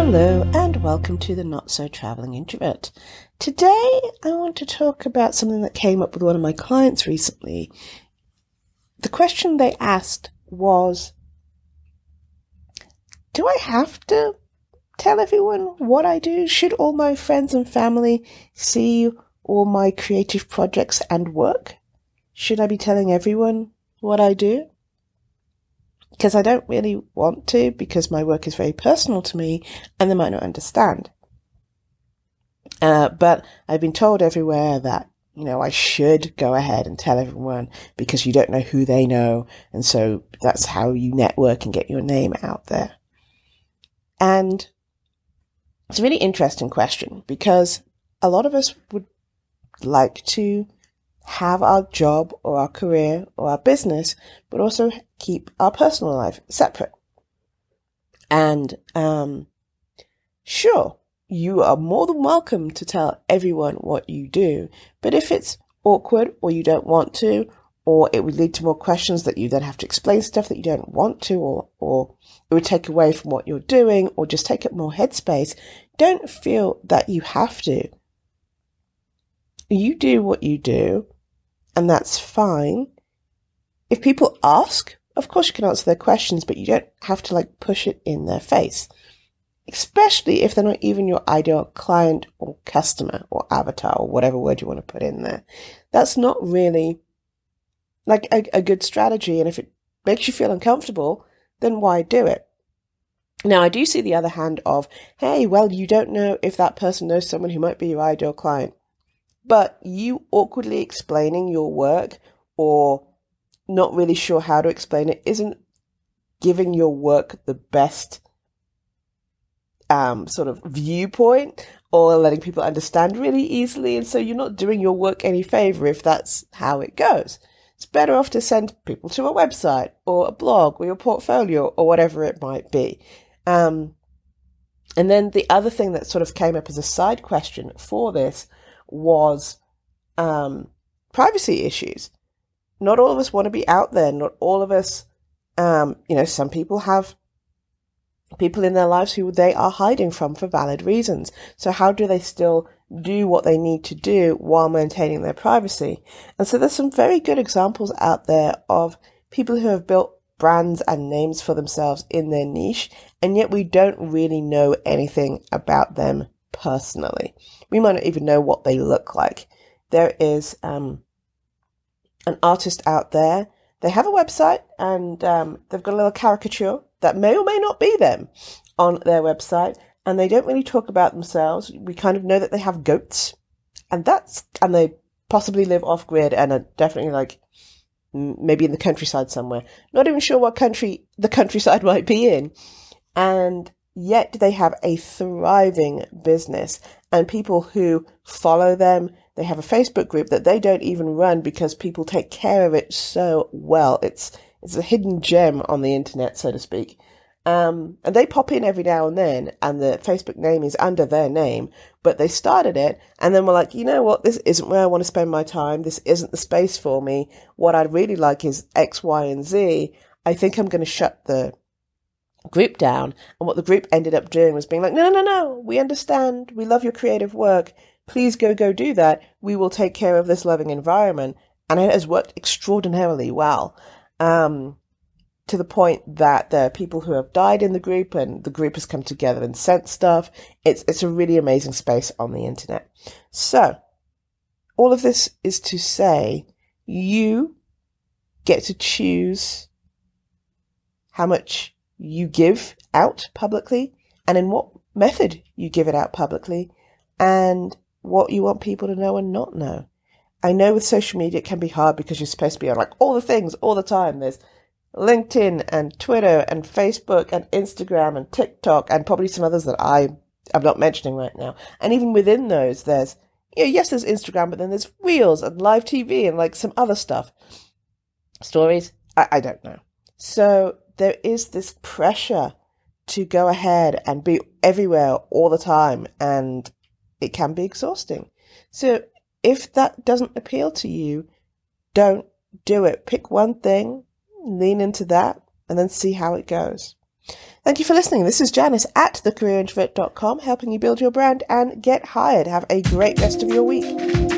Hello, and welcome to the Not So Traveling Introvert. Today, I want to talk about something that came up with one of my clients recently. The question they asked was Do I have to tell everyone what I do? Should all my friends and family see all my creative projects and work? Should I be telling everyone what I do? Because I don't really want to, because my work is very personal to me and they might not understand. Uh, but I've been told everywhere that, you know, I should go ahead and tell everyone because you don't know who they know. And so that's how you network and get your name out there. And it's a really interesting question because a lot of us would like to have our job or our career or our business, but also keep our personal life separate. And um, sure, you are more than welcome to tell everyone what you do, but if it's awkward or you don't want to, or it would lead to more questions that you then have to explain stuff that you don't want to, or, or it would take away from what you're doing, or just take up more headspace, don't feel that you have to. You do what you do, and that's fine. If people ask, of course you can answer their questions, but you don't have to like push it in their face. Especially if they're not even your ideal client or customer or avatar or whatever word you want to put in there. That's not really like a, a good strategy. And if it makes you feel uncomfortable, then why do it? Now, I do see the other hand of, hey, well, you don't know if that person knows someone who might be your ideal client. But you awkwardly explaining your work or not really sure how to explain it isn't giving your work the best um, sort of viewpoint or letting people understand really easily. And so you're not doing your work any favor if that's how it goes. It's better off to send people to a website or a blog or your portfolio or whatever it might be. Um, and then the other thing that sort of came up as a side question for this was um, privacy issues. Not all of us want to be out there. Not all of us, um, you know, some people have people in their lives who they are hiding from for valid reasons. So how do they still do what they need to do while maintaining their privacy? And so there's some very good examples out there of people who have built brands and names for themselves in their niche, and yet we don't really know anything about them personally. We might not even know what they look like. There is um, an artist out there. They have a website and um, they've got a little caricature that may or may not be them on their website, and they don't really talk about themselves. We kind of know that they have goats, and that's and they possibly live off grid and are definitely like maybe in the countryside somewhere. Not even sure what country the countryside might be in, and yet they have a thriving business and people who follow them. They have a Facebook group that they don't even run because people take care of it so well. It's it's a hidden gem on the internet, so to speak. Um, and they pop in every now and then, and the Facebook name is under their name, but they started it, and then we're like, you know what, this isn't where I want to spend my time. This isn't the space for me. What I'd really like is X, Y, and Z. I think I'm going to shut the group down. And what the group ended up doing was being like, no, no, no, no. we understand. We love your creative work. Please go, go do that. We will take care of this loving environment. And it has worked extraordinarily well um, to the point that there are people who have died in the group and the group has come together and sent stuff. It's, it's a really amazing space on the internet. So, all of this is to say you get to choose how much you give out publicly and in what method you give it out publicly and what you want people to know and not know. I know with social media it can be hard because you're supposed to be on like all the things all the time. There's LinkedIn and Twitter and Facebook and Instagram and TikTok and probably some others that I am not mentioning right now. And even within those, there's, you know, yes, there's Instagram, but then there's Reels and live TV and like some other stuff. Stories? I, I don't know. So there is this pressure to go ahead and be everywhere all the time and it can be exhausting. So if that doesn't appeal to you, don't do it. Pick one thing, lean into that, and then see how it goes. Thank you for listening. This is Janice at thecareerintrovert.com, helping you build your brand and get hired. Have a great rest of your week.